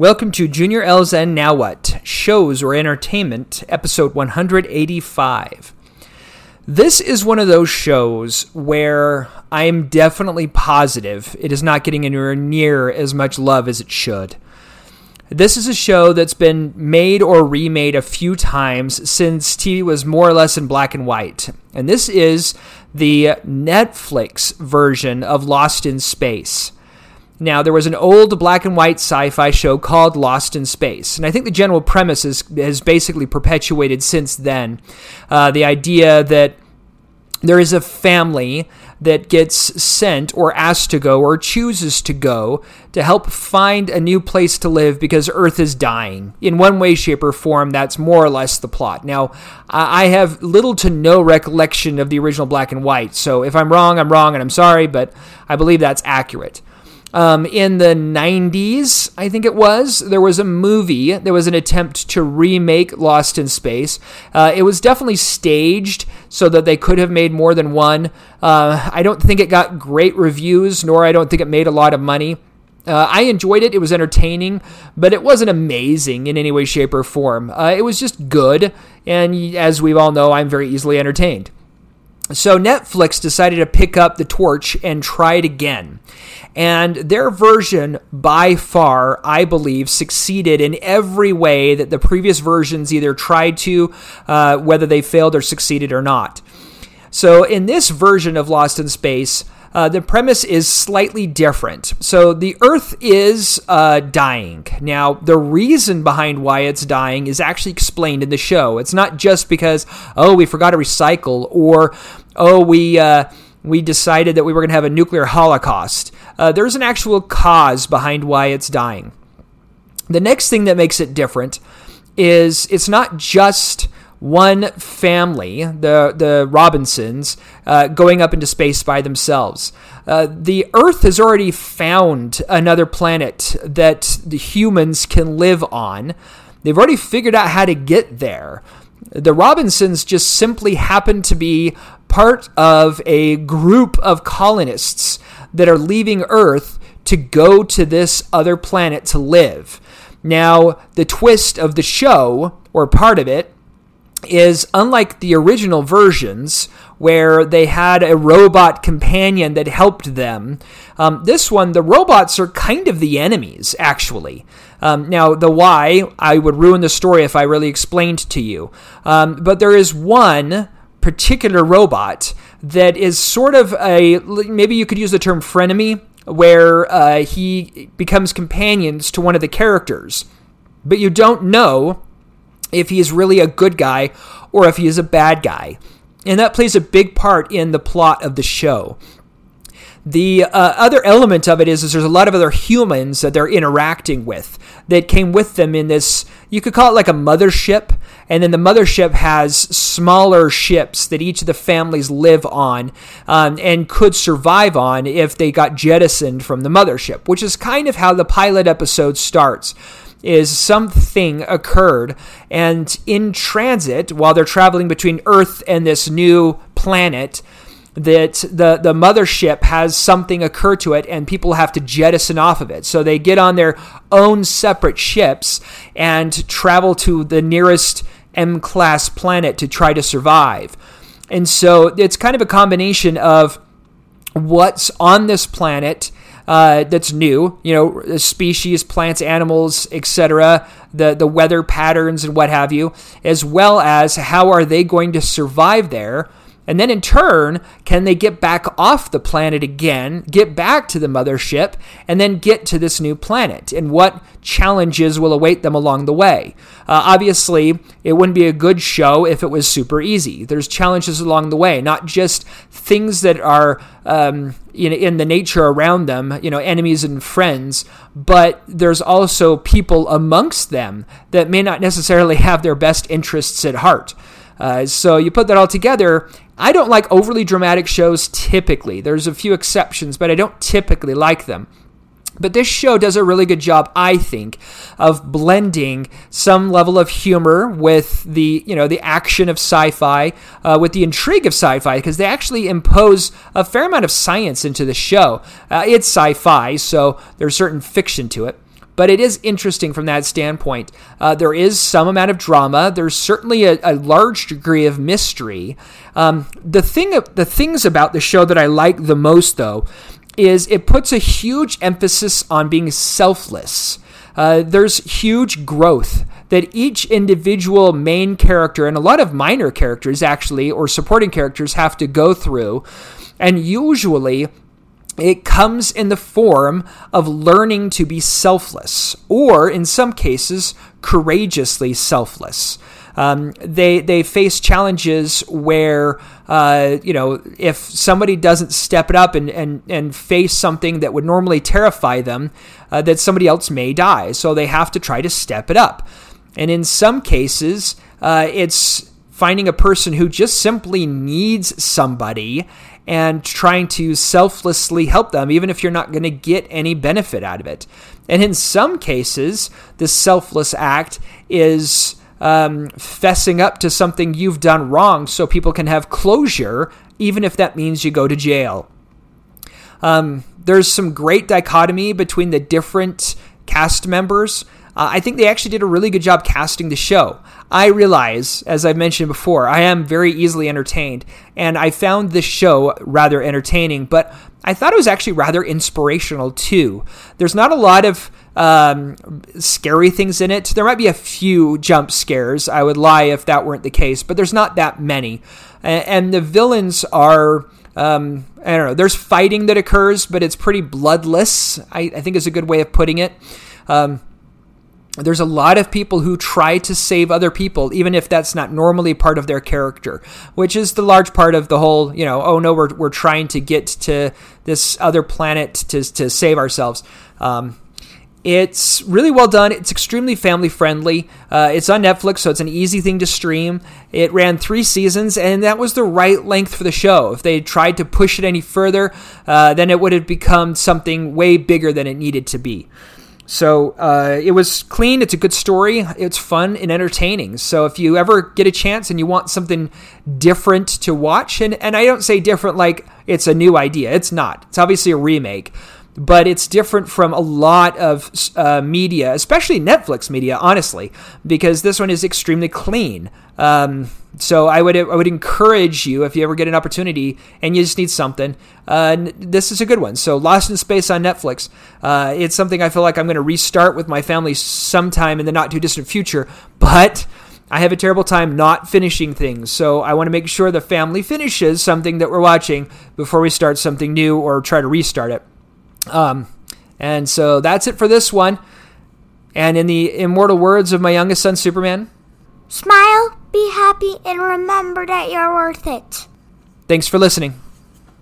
Welcome to Junior L's and Now What? Shows or Entertainment, episode 185. This is one of those shows where I am definitely positive it is not getting anywhere near as much love as it should. This is a show that's been made or remade a few times since TV was more or less in black and white. And this is the Netflix version of Lost in Space. Now, there was an old black and white sci fi show called Lost in Space, and I think the general premise is, has basically perpetuated since then. Uh, the idea that there is a family that gets sent or asked to go or chooses to go to help find a new place to live because Earth is dying. In one way, shape, or form, that's more or less the plot. Now, I have little to no recollection of the original black and white, so if I'm wrong, I'm wrong and I'm sorry, but I believe that's accurate. Um, in the 90s, I think it was, there was a movie. There was an attempt to remake Lost in Space. Uh, it was definitely staged so that they could have made more than one. Uh, I don't think it got great reviews, nor I don't think it made a lot of money. Uh, I enjoyed it. It was entertaining, but it wasn't amazing in any way, shape, or form. Uh, it was just good, and as we all know, I'm very easily entertained. So Netflix decided to pick up the torch and try it again. And their version, by far, I believe, succeeded in every way that the previous versions either tried to, uh, whether they failed or succeeded or not. So, in this version of Lost in Space, uh, the premise is slightly different. So the Earth is uh, dying. Now, the reason behind why it's dying is actually explained in the show. It's not just because, oh, we forgot to recycle, or, oh, we. Uh, we decided that we were going to have a nuclear holocaust. Uh, there's an actual cause behind why it's dying. The next thing that makes it different is it's not just one family, the the Robinsons, uh, going up into space by themselves. Uh, the Earth has already found another planet that the humans can live on. They've already figured out how to get there. The Robinsons just simply happen to be part of a group of colonists that are leaving Earth to go to this other planet to live. Now, the twist of the show, or part of it, is unlike the original versions where they had a robot companion that helped them. Um, this one, the robots are kind of the enemies, actually. Um, now, the why, I would ruin the story if I really explained to you. Um, but there is one particular robot that is sort of a maybe you could use the term frenemy, where uh, he becomes companions to one of the characters, but you don't know if he is really a good guy or if he is a bad guy. And that plays a big part in the plot of the show. The uh, other element of it is, is there's a lot of other humans that they're interacting with that came with them in this, you could call it like a mothership. And then the mothership has smaller ships that each of the families live on um, and could survive on if they got jettisoned from the mothership, which is kind of how the pilot episode starts is something occurred and in transit while they're traveling between earth and this new planet that the, the mothership has something occur to it and people have to jettison off of it. So they get on their own separate ships and travel to the nearest M class planet to try to survive. And so it's kind of a combination of what's on this planet. Uh, that's new, you know, species, plants, animals, etc., the the weather patterns and what have you, as well as how are they going to survive there and then in turn, can they get back off the planet again, get back to the mothership, and then get to this new planet? And what challenges will await them along the way? Uh, obviously, it wouldn't be a good show if it was super easy. There's challenges along the way, not just things that are um, in, in the nature around them, you know, enemies and friends, but there's also people amongst them that may not necessarily have their best interests at heart. Uh, so you put that all together, I don't like overly dramatic shows typically. There's a few exceptions, but I don't typically like them. But this show does a really good job, I think, of blending some level of humor with the you know the action of sci-fi, uh, with the intrigue of sci-fi, because they actually impose a fair amount of science into the show. Uh, it's sci-fi, so there's certain fiction to it but it is interesting from that standpoint. Uh, there is some amount of drama. There's certainly a, a large degree of mystery. Um, the thing, the things about the show that I like the most, though, is it puts a huge emphasis on being selfless. Uh, there's huge growth that each individual main character and a lot of minor characters actually or supporting characters have to go through and usually it comes in the form of learning to be selfless, or in some cases, courageously selfless. Um, they they face challenges where uh, you know if somebody doesn't step it up and, and, and face something that would normally terrify them, uh, that somebody else may die. So they have to try to step it up. And in some cases, uh, it's finding a person who just simply needs somebody and trying to selflessly help them, even if you're not going to get any benefit out of it. And in some cases, the selfless act is um, fessing up to something you've done wrong so people can have closure, even if that means you go to jail. Um, there's some great dichotomy between the different cast members. Uh, I think they actually did a really good job casting the show. I realize, as I've mentioned before, I am very easily entertained, and I found this show rather entertaining, but I thought it was actually rather inspirational too. There's not a lot of um, scary things in it. There might be a few jump scares. I would lie if that weren't the case, but there's not that many. And, and the villains are. Um, I don't know. There's fighting that occurs, but it's pretty bloodless. I, I think is a good way of putting it. Um, there's a lot of people who try to save other people, even if that's not normally part of their character, which is the large part of the whole, you know, oh no, we're, we're trying to get to this other planet to, to save ourselves. Um, it's really well done. It's extremely family friendly. Uh, it's on Netflix, so it's an easy thing to stream. It ran three seasons, and that was the right length for the show. If they tried to push it any further, uh, then it would have become something way bigger than it needed to be. So uh, it was clean. It's a good story. It's fun and entertaining. So if you ever get a chance and you want something different to watch, and, and I don't say different like it's a new idea, it's not. It's obviously a remake, but it's different from a lot of uh, media, especially Netflix media, honestly, because this one is extremely clean. Um, so I would I would encourage you if you ever get an opportunity and you just need something. Uh, this is a good one. So Lost in Space on Netflix. Uh, it's something I feel like I'm going to restart with my family sometime in the not too distant future, but. I have a terrible time not finishing things, so I want to make sure the family finishes something that we're watching before we start something new or try to restart it. Um, and so that's it for this one. And in the immortal words of my youngest son, Superman, smile be happy and remember that you're worth it. Thanks for listening.